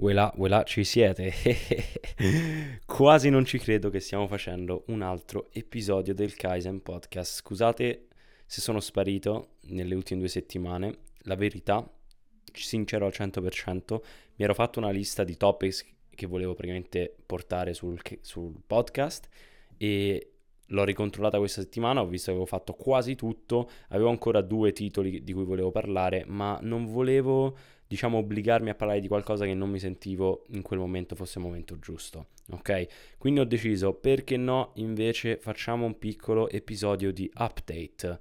Voilà, voilà, ci siete. Quasi non ci credo che stiamo facendo un altro episodio del Kaizen Podcast. Scusate se sono sparito nelle ultime due settimane. La verità, sincero al 100%, mi ero fatto una lista di topics che volevo praticamente portare sul, sul podcast e l'ho ricontrollata questa settimana, ho visto che avevo fatto quasi tutto, avevo ancora due titoli di cui volevo parlare, ma non volevo diciamo, obbligarmi a parlare di qualcosa che non mi sentivo in quel momento fosse il momento giusto, ok? Quindi ho deciso, perché no, invece facciamo un piccolo episodio di update.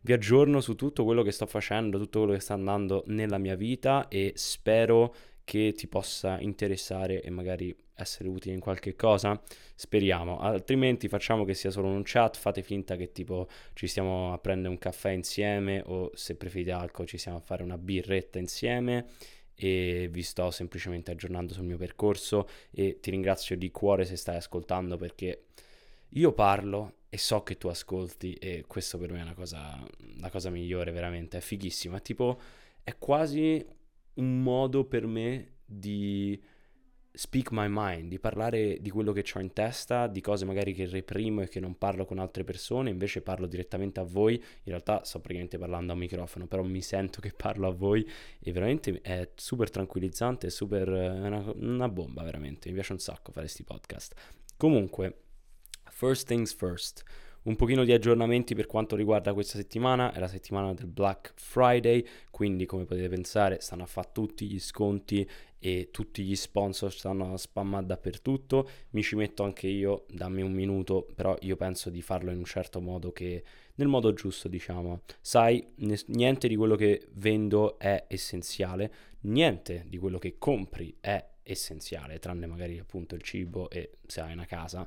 Vi aggiorno su tutto quello che sto facendo, tutto quello che sta andando nella mia vita e spero che ti possa interessare e magari essere utile in qualche cosa? Speriamo, altrimenti facciamo che sia solo un chat, fate finta che tipo ci stiamo a prendere un caffè insieme o se preferite alcol ci stiamo a fare una birretta insieme e vi sto semplicemente aggiornando sul mio percorso e ti ringrazio di cuore se stai ascoltando perché io parlo e so che tu ascolti e questo per me è una cosa, la cosa migliore veramente, è fighissimo, è tipo è quasi un modo per me di speak my mind, di parlare di quello che ho in testa, di cose magari che reprimo e che non parlo con altre persone, invece parlo direttamente a voi. In realtà sto praticamente parlando a microfono, però mi sento che parlo a voi e veramente è super tranquillizzante, è super è una, una bomba veramente. Mi piace un sacco fare questi podcast. Comunque, first things first un pochino di aggiornamenti per quanto riguarda questa settimana, è la settimana del Black Friday, quindi come potete pensare stanno a fare tutti gli sconti e tutti gli sponsor stanno a spammare dappertutto, mi ci metto anche io, dammi un minuto, però io penso di farlo in un certo modo che, nel modo giusto diciamo, sai, niente di quello che vendo è essenziale, niente di quello che compri è essenziale, tranne magari appunto il cibo e se hai una casa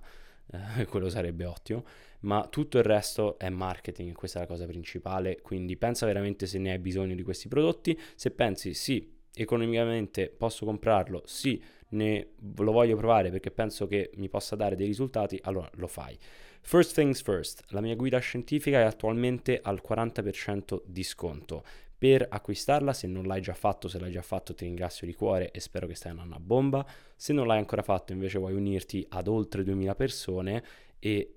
eh, quello sarebbe ottimo, ma tutto il resto è marketing, questa è la cosa principale, quindi pensa veramente se ne hai bisogno di questi prodotti, se pensi sì, economicamente posso comprarlo, sì, ne, lo voglio provare perché penso che mi possa dare dei risultati, allora lo fai. First things first, la mia guida scientifica è attualmente al 40% di sconto per acquistarla. Se non l'hai già fatto, se l'hai già fatto ti ringrazio di cuore e spero che stai andando a bomba. Se non l'hai ancora fatto invece vuoi unirti ad oltre 2000 persone e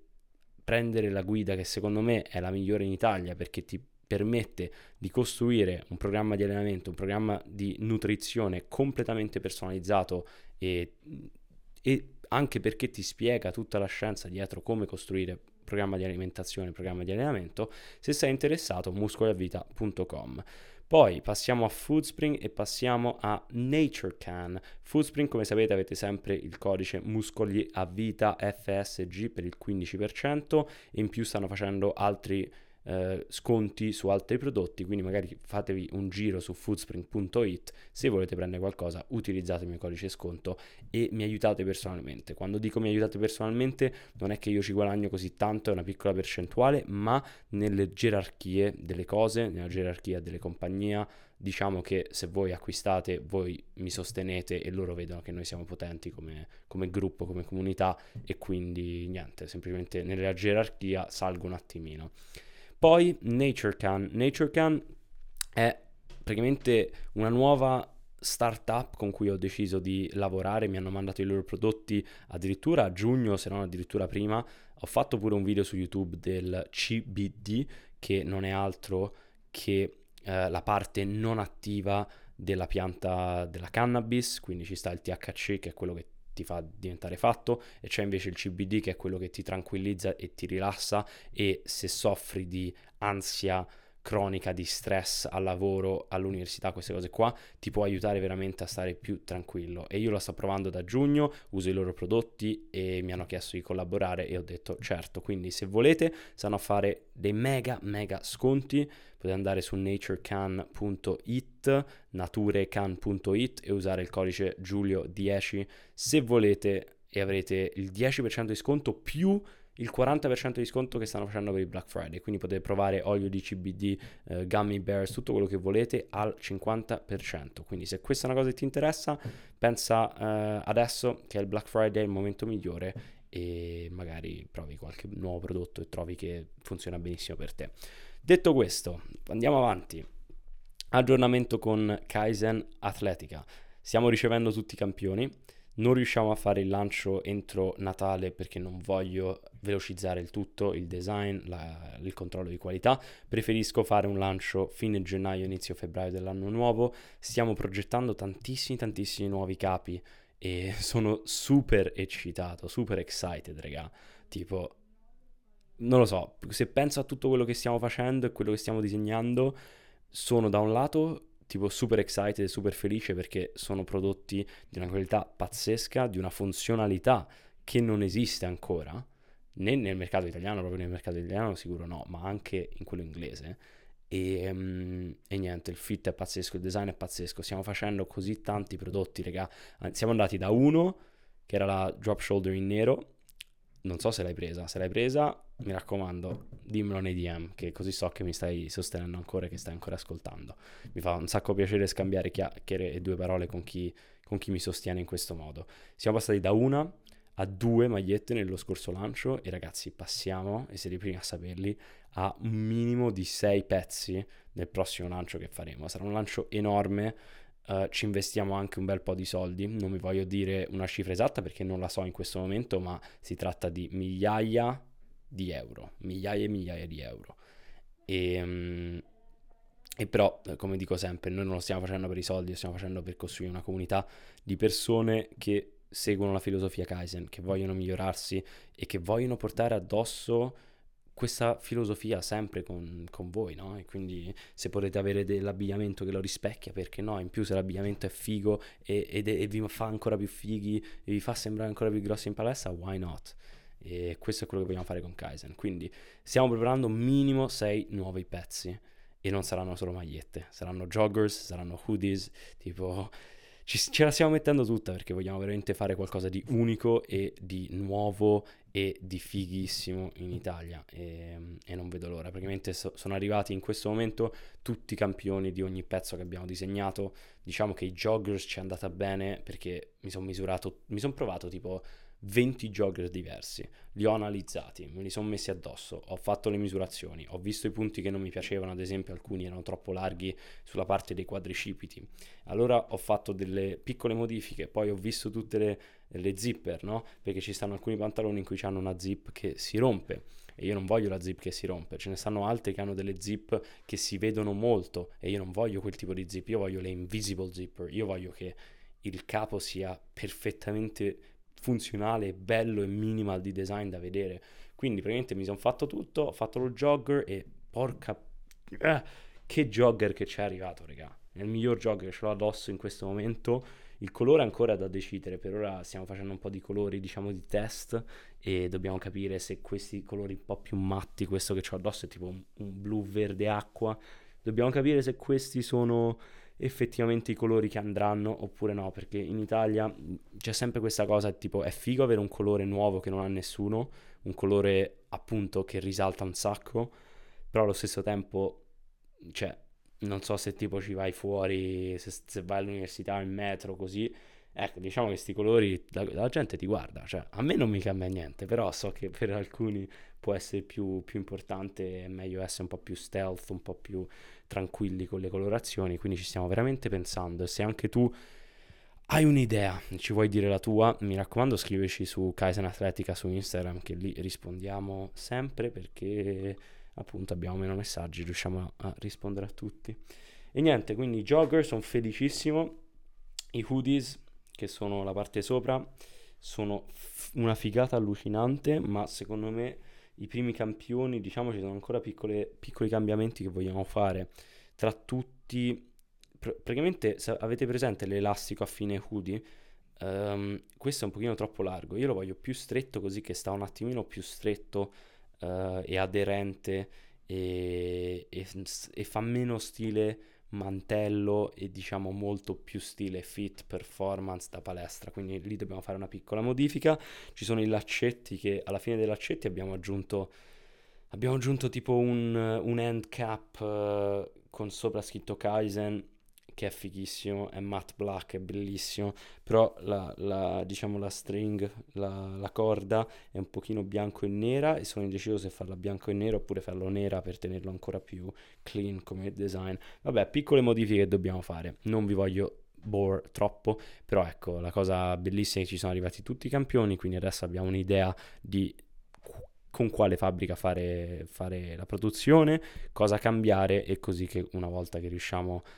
prendere la guida che secondo me è la migliore in Italia perché ti permette di costruire un programma di allenamento, un programma di nutrizione completamente personalizzato e, e anche perché ti spiega tutta la scienza dietro come costruire programma di alimentazione, programma di allenamento. Se sei interessato, muscolavita.com. Poi passiamo a Foodspring e passiamo a NatureCan. Foodspring, come sapete, avete sempre il codice muscoli a vita FSG per il 15% e in più stanno facendo altri eh, sconti su altri prodotti, quindi magari fatevi un giro su foodspring.it, se volete prendere qualcosa utilizzate il mio codice sconto e mi aiutate personalmente. Quando dico mi aiutate personalmente non è che io ci guadagno così tanto, è una piccola percentuale, ma nelle gerarchie delle cose, nella gerarchia delle compagnie, diciamo che se voi acquistate, voi mi sostenete e loro vedono che noi siamo potenti come, come gruppo, come comunità e quindi niente, semplicemente nella gerarchia salgo un attimino. Poi NatureCan. NatureCan è praticamente una nuova startup con cui ho deciso di lavorare, mi hanno mandato i loro prodotti addirittura a giugno, se non addirittura prima. Ho fatto pure un video su YouTube del CBD, che non è altro che eh, la parte non attiva della pianta della cannabis, quindi ci sta il THC che è quello che ti fa diventare fatto e c'è invece il CBD che è quello che ti tranquillizza e ti rilassa e se soffri di ansia cronica di stress al lavoro, all'università, queste cose qua, ti può aiutare veramente a stare più tranquillo. E io la sto provando da giugno, uso i loro prodotti e mi hanno chiesto di collaborare e ho detto certo. Quindi se volete, sanno fare dei mega mega sconti, potete andare su naturecan.it, naturecan.it e usare il codice Giulio10 se volete e avrete il 10% di sconto più il 40% di sconto che stanno facendo per il Black Friday, quindi potete provare olio di CBD, eh, gummy bears, tutto quello che volete al 50%. Quindi se questa è una cosa che ti interessa, pensa eh, adesso che il Black Friday è il momento migliore e magari provi qualche nuovo prodotto e trovi che funziona benissimo per te. Detto questo, andiamo avanti. Aggiornamento con Kaizen Atletica. stiamo ricevendo tutti i campioni, non riusciamo a fare il lancio entro Natale perché non voglio velocizzare il tutto, il design, la, il controllo di qualità. Preferisco fare un lancio fine gennaio, inizio febbraio dell'anno nuovo. Stiamo progettando tantissimi, tantissimi nuovi capi e sono super eccitato, super excited, raga. Tipo, non lo so, se penso a tutto quello che stiamo facendo e quello che stiamo disegnando, sono da un lato tipo super excited e super felice perché sono prodotti di una qualità pazzesca, di una funzionalità che non esiste ancora, né nel mercato italiano, proprio nel mercato italiano sicuro no, ma anche in quello inglese. E, um, e, niente, il fit è pazzesco, il design è pazzesco. Stiamo facendo così tanti prodotti, raga. Siamo andati da uno che era la drop shoulder in nero non so se l'hai presa. Se l'hai presa, mi raccomando, dimmelo nei DM, che così so che mi stai sostenendo ancora e che stai ancora ascoltando. Mi fa un sacco piacere scambiare chiacchiere e due parole con chi, con chi mi sostiene in questo modo. Siamo passati da una a due magliette nello scorso lancio e ragazzi passiamo, e siete i primi a saperli, a un minimo di sei pezzi nel prossimo lancio che faremo. Sarà un lancio enorme Uh, ci investiamo anche un bel po' di soldi, non vi voglio dire una cifra esatta perché non la so in questo momento, ma si tratta di migliaia di euro, migliaia e migliaia di euro. E, um, e però, eh, come dico sempre, noi non lo stiamo facendo per i soldi, lo stiamo facendo per costruire una comunità di persone che seguono la filosofia Kaizen, che vogliono migliorarsi e che vogliono portare addosso questa filosofia sempre con, con, voi, no? E quindi se potete avere dell'abbigliamento che lo rispecchia, perché no? In più se l'abbigliamento è figo e, ed e vi fa ancora più fighi e vi fa sembrare ancora più grossi in palestra, why not? E questo è quello che vogliamo fare con Kaizen. Quindi stiamo preparando minimo 6 nuovi pezzi e non saranno solo magliette, saranno joggers, saranno hoodies, tipo ci, ce la stiamo mettendo tutta perché vogliamo veramente fare qualcosa di unico e di nuovo e di fighissimo in Italia e, e non vedo l'ora. Praticamente so, sono arrivati in questo momento tutti i campioni di ogni pezzo che abbiamo disegnato. Diciamo che i joggers ci è andata bene perché mi sono misurato, mi sono provato tipo 20 jogger diversi, li ho analizzati, me li sono messi addosso, ho fatto le misurazioni, ho visto i punti che non mi piacevano, ad esempio alcuni erano troppo larghi sulla parte dei quadricipiti. Allora ho fatto delle piccole modifiche, poi ho visto tutte le, le zipper, no? Perché ci stanno alcuni pantaloni in cui hanno una zip che si rompe e io non voglio la zip che si rompe, ce ne stanno altri che hanno delle zip che si vedono molto e io non voglio quel tipo di zip, io voglio le invisible zipper, io voglio che il capo sia perfettamente funzionale, bello e minimal di design da vedere. Quindi praticamente mi sono fatto tutto, ho fatto lo jogger e porca... Eh, che jogger che ci è arrivato, raga. È il miglior jogger, ce l'ho addosso in questo momento. Il colore è ancora da decidere, per ora stiamo facendo un po' di colori, diciamo, di test e dobbiamo capire se questi colori un po' più matti, questo che ho addosso è tipo un, un blu verde acqua, dobbiamo capire se questi sono effettivamente i colori che andranno oppure no, perché in Italia c'è sempre questa cosa, tipo è figo avere un colore nuovo che non ha nessuno, un colore appunto che risalta un sacco, però allo stesso tempo, cioè, non so se tipo ci vai fuori, se, se vai all'università, in metro, così, ecco, diciamo che questi colori la, la, gente ti guarda, cioè a me non mi cambia niente, però so che per alcuni può essere più, più importante, è meglio essere un po' più stealth, un po' più tranquilli con le colorazioni, quindi ci stiamo veramente pensando e se anche tu hai un'idea, ci vuoi dire la tua, mi raccomando scriveci su Kaizen Atletica su Instagram che lì rispondiamo sempre perché appunto abbiamo meno messaggi, riusciamo a rispondere a tutti. E niente, quindi jogger, sono felicissimo. I hoodies, che sono la parte sopra, sono f- una figata allucinante, ma secondo me i primi campioni, diciamo, ci sono ancora piccole, piccoli cambiamenti che vogliamo fare. Tra tutti, pr- praticamente, avete presente l'elastico a fine hoodie, um, questo è un pochino troppo largo. Io lo voglio più stretto così che sta un attimino più stretto uh, e aderente e, e, e fa meno stile mantello e diciamo molto più stile fit performance da palestra. Quindi lì dobbiamo fare una piccola modifica. Ci sono i laccetti che alla fine dei laccetti abbiamo aggiunto abbiamo aggiunto tipo un, un end cap uh, con sopra scritto Kaizen che è fighissimo, è matte black, è bellissimo, però la, la, diciamo la string, la, la, corda è un pochino bianco e nera e sono indeciso se farla bianco e nero oppure farlo nera per tenerlo ancora più clean come design. Vabbè, piccole modifiche che dobbiamo fare, non vi voglio bore troppo, però ecco, la cosa bellissima è che ci sono arrivati tutti i campioni, quindi adesso abbiamo un'idea di con quale fabbrica fare, fare la produzione, cosa cambiare e così che una volta che riusciamo a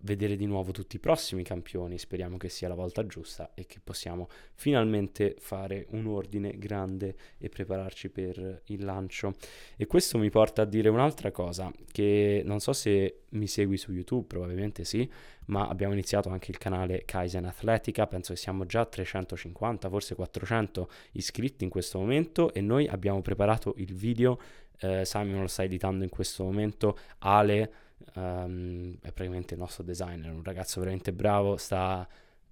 vedere di nuovo tutti i prossimi campioni, speriamo che sia la volta giusta e che possiamo finalmente fare un ordine grande e prepararci per il lancio. E questo mi porta a dire un'altra cosa, che non so se mi segui su YouTube, probabilmente sì, ma abbiamo iniziato anche il canale Kaizen Athletica, penso che siamo già a 350, forse 400 iscritti in questo momento e noi abbiamo preparato il video, eh, Simon lo sta editando in questo momento, Ale um, è praticamente il nostro designer, un ragazzo veramente bravo, sta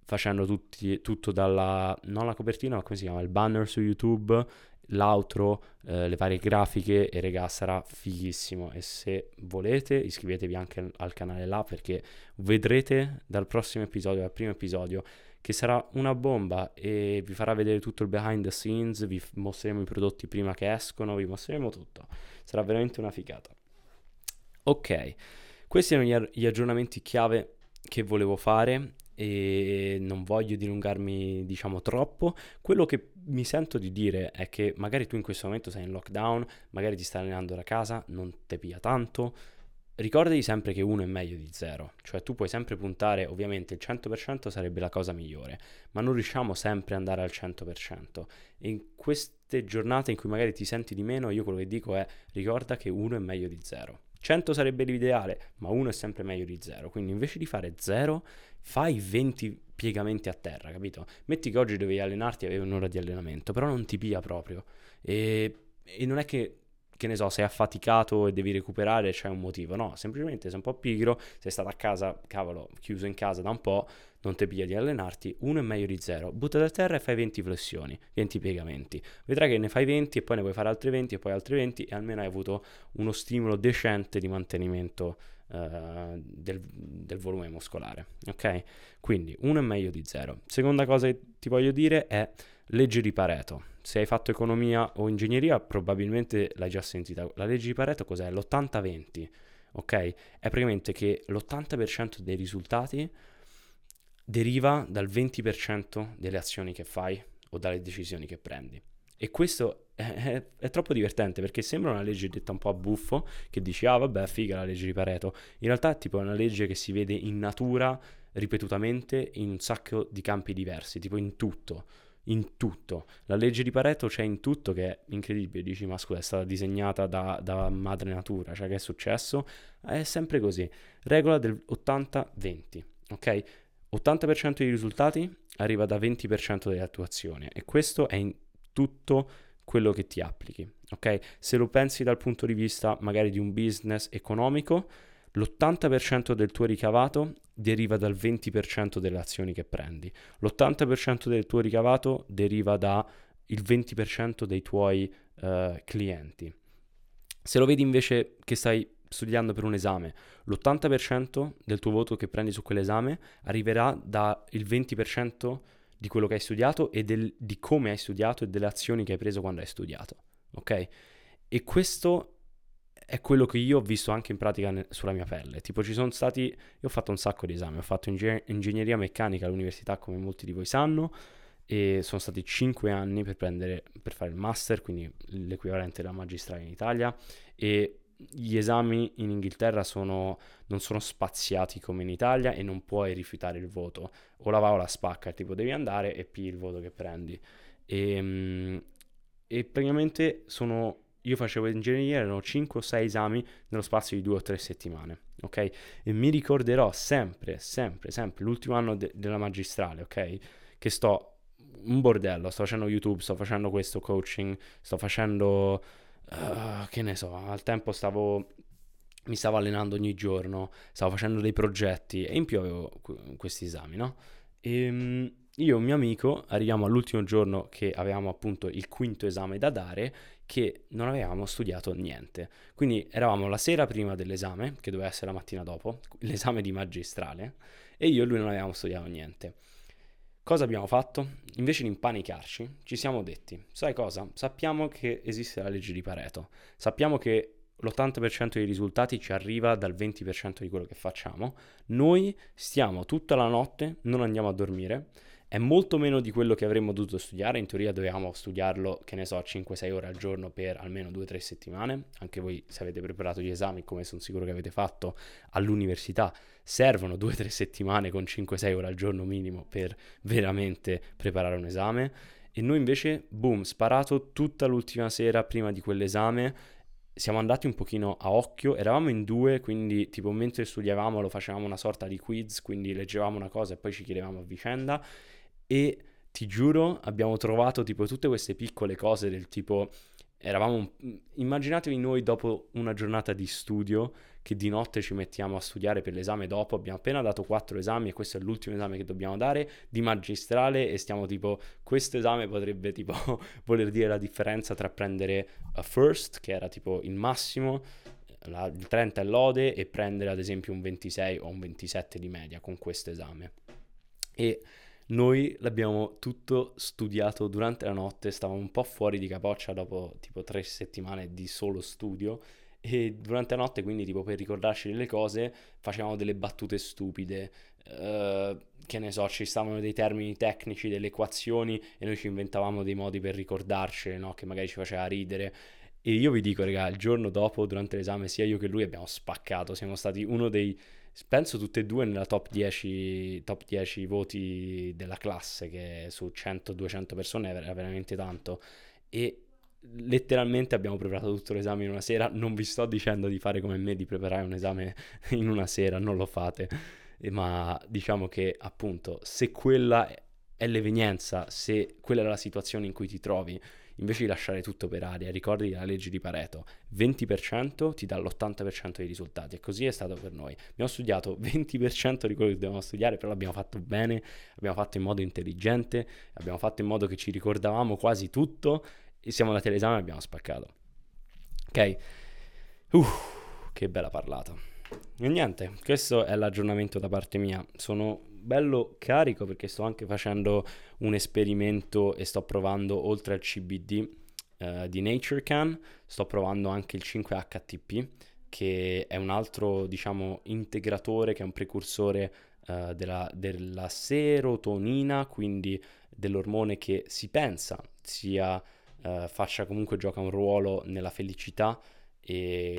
facendo tutti, tutto dalla, non la copertina, ma come si chiama, il banner su YouTube, l'outro, eh, le varie grafiche e regà sarà fighissimo e se volete iscrivetevi anche al canale là perché vedrete dal prossimo episodio, dal primo episodio che sarà una bomba e vi farà vedere tutto il behind the scenes, vi mostreremo i prodotti prima che escono, vi mostreremo tutto. Sarà veramente una figata. Ok, questi erano gli, aggiornamenti chiave che volevo fare e non voglio dilungarmi diciamo troppo. Quello che mi sento di dire è che magari tu in questo momento sei in lockdown, magari ti stai allenando da casa, non te pia tanto. Ricordati sempre che uno è meglio di zero, cioè tu puoi sempre puntare, ovviamente il 100% sarebbe la cosa migliore, ma non riusciamo sempre ad andare al 100%. E in queste giornate in cui magari ti senti di meno, io quello che dico è ricorda che uno è meglio di zero. 100 sarebbe l'ideale, ma 1 è sempre meglio di 0. Quindi invece di fare 0, fai 20 piegamenti a terra, capito? Metti che oggi dovevi allenarti e avevi un'ora di allenamento, però non ti pia proprio. E, e non è che che ne so, sei affaticato e devi recuperare, c'è un motivo. No, semplicemente sei un po' pigro, sei stato a casa, cavolo, chiuso in casa da un po', non ti piglia di allenarti, uno è meglio di zero. Butta da terra e fai 20 flessioni, 20 piegamenti. Vedrai che ne fai 20 e poi ne puoi fare altri 20 e poi altri 20 e almeno hai avuto uno stimolo decente di mantenimento uh, del, del, volume muscolare. Ok? Quindi uno è meglio di zero. Seconda cosa che ti voglio dire è legge di Pareto se hai fatto economia o ingegneria probabilmente l'hai già sentita. La legge di Pareto cos'è? L'80-20, ok? È praticamente che l'80% dei risultati deriva dal 20% delle azioni che fai o dalle decisioni che prendi. E questo è, è, troppo divertente perché sembra una legge detta un po' a buffo, che dici, ah vabbè, figa la legge di Pareto. In realtà è tipo una legge che si vede in natura ripetutamente in un sacco di campi diversi, tipo in tutto in tutto. La legge di Pareto c'è in tutto che è incredibile. Dici, ma scusa, è stata disegnata da, da madre natura, cioè che è successo? È sempre così. Regola del 80-20, ok? 80% dei risultati arriva da 20% delle attuazioni e questo è in tutto quello che ti applichi, ok? Se lo pensi dal punto di vista magari di un business economico, l'80% del tuo ricavato deriva dal 20% delle azioni che prendi, l'80% del tuo ricavato deriva dal 20% dei tuoi uh, clienti. Se lo vedi invece che stai studiando per un esame, l'80% del tuo voto che prendi su quell'esame arriverà dal 20% di quello che hai studiato e del, di come hai studiato e delle azioni che hai preso quando hai studiato. Ok? E questo è quello che io ho visto anche in pratica ne- sulla mia pelle. Tipo, ci sono stati. Io ho fatto un sacco di esami. Ho fatto inge- ingegneria meccanica all'università, come molti di voi sanno. E sono stati 5 anni per, prendere, per fare il master, quindi l'equivalente della magistrale in Italia. E gli esami in Inghilterra sono, non sono spaziati come in Italia e non puoi rifiutare il voto. O la va o la spacca, tipo devi andare e pigli il voto che prendi. E, ehm, e praticamente sono io facevo ingegneria, erano 5 o 6 esami nello spazio di 2 o 3 settimane, ok? E mi ricorderò sempre, sempre, sempre, l'ultimo anno de- della magistrale, ok? Che sto un bordello, sto facendo YouTube, sto facendo questo coaching, sto facendo, uh, che ne so, al tempo stavo, mi stavo allenando ogni giorno, stavo facendo dei progetti e in più avevo questi esami, no? E ehm, io e un mio amico arriviamo all'ultimo giorno che avevamo appunto il quinto esame da dare che non avevamo studiato niente. Quindi eravamo la sera prima dell'esame, che doveva essere la mattina dopo, l'esame di magistrale, e io e lui non avevamo studiato niente. Cosa abbiamo fatto? Invece di impanicarci, ci siamo detti, sai cosa? Sappiamo che esiste la legge di Pareto, sappiamo che l'80% dei risultati ci arriva dal 20% di quello che facciamo. Noi stiamo tutta la notte, non andiamo a dormire. È molto meno di quello che avremmo dovuto studiare, in teoria dovevamo studiarlo, che ne so, 5-6 ore al giorno per almeno 2-3 settimane. Anche voi se avete preparato gli esami, come sono sicuro che avete fatto all'università, servono 2-3 settimane con 5-6 ore al giorno minimo per veramente preparare un esame. E noi invece, boom, sparato tutta l'ultima sera prima di quell'esame siamo andati un pochino a occhio, eravamo in due, quindi tipo mentre studiavamo lo facevamo una sorta di quiz, quindi leggevamo una cosa e poi ci chiedevamo a vicenda. E ti giuro abbiamo trovato tipo tutte queste piccole cose del tipo eravamo immaginatevi noi dopo una giornata di studio che di notte ci mettiamo a studiare per l'esame dopo, abbiamo appena dato quattro esami e questo è l'ultimo esame che dobbiamo dare di magistrale e stiamo tipo, questo esame potrebbe tipo voler dire la differenza tra prendere a first, che era tipo il massimo, la, il 30 è lode, e prendere ad esempio un 26 o un 27 di media con questo esame. E noi l'abbiamo tutto studiato durante la notte, stavamo un po' fuori di capoccia dopo tipo tre settimane di solo studio e durante la notte, quindi, tipo per ricordarci delle cose, facevamo delle battute stupide. Uh, che ne so, ci stavano dei termini tecnici, delle equazioni e noi ci inventavamo dei modi per ricordarcele, no? Che magari ci faceva ridere. E io vi dico, raga, il giorno dopo, durante l'esame, sia io che lui abbiamo spaccato. Siamo stati uno dei, penso tutte e due nella top 10, top 10 voti della classe, che su 100-200 persone era veramente tanto. E letteralmente abbiamo preparato tutto l'esame in una sera. Non vi sto dicendo di fare come me, di preparare un esame in una sera, non lo fate. Ma diciamo che appunto, se quella è l'evenienza, se quella è la situazione in cui ti trovi, invece di lasciare tutto per aria, ricordi la legge di Pareto, 20% ti dà l'80% dei risultati e così è stato per noi. Abbiamo studiato 20% di quello che dovevamo studiare, però l'abbiamo fatto bene, abbiamo fatto in modo intelligente, abbiamo fatto in modo che ci ricordavamo quasi tutto siamo andati all'esame e abbiamo spaccato. Ok? Uff, che bella parlata. E niente, questo è l'aggiornamento da parte mia. Sono bello carico perché sto anche facendo un esperimento e sto provando oltre al CBD eh, di NatureCan, sto provando anche il 5-HTP che è un altro diciamo integratore che è un precursore eh, della, della serotonina, quindi dell'ormone che si pensa sia eh, faccia comunque gioca un ruolo nella felicità e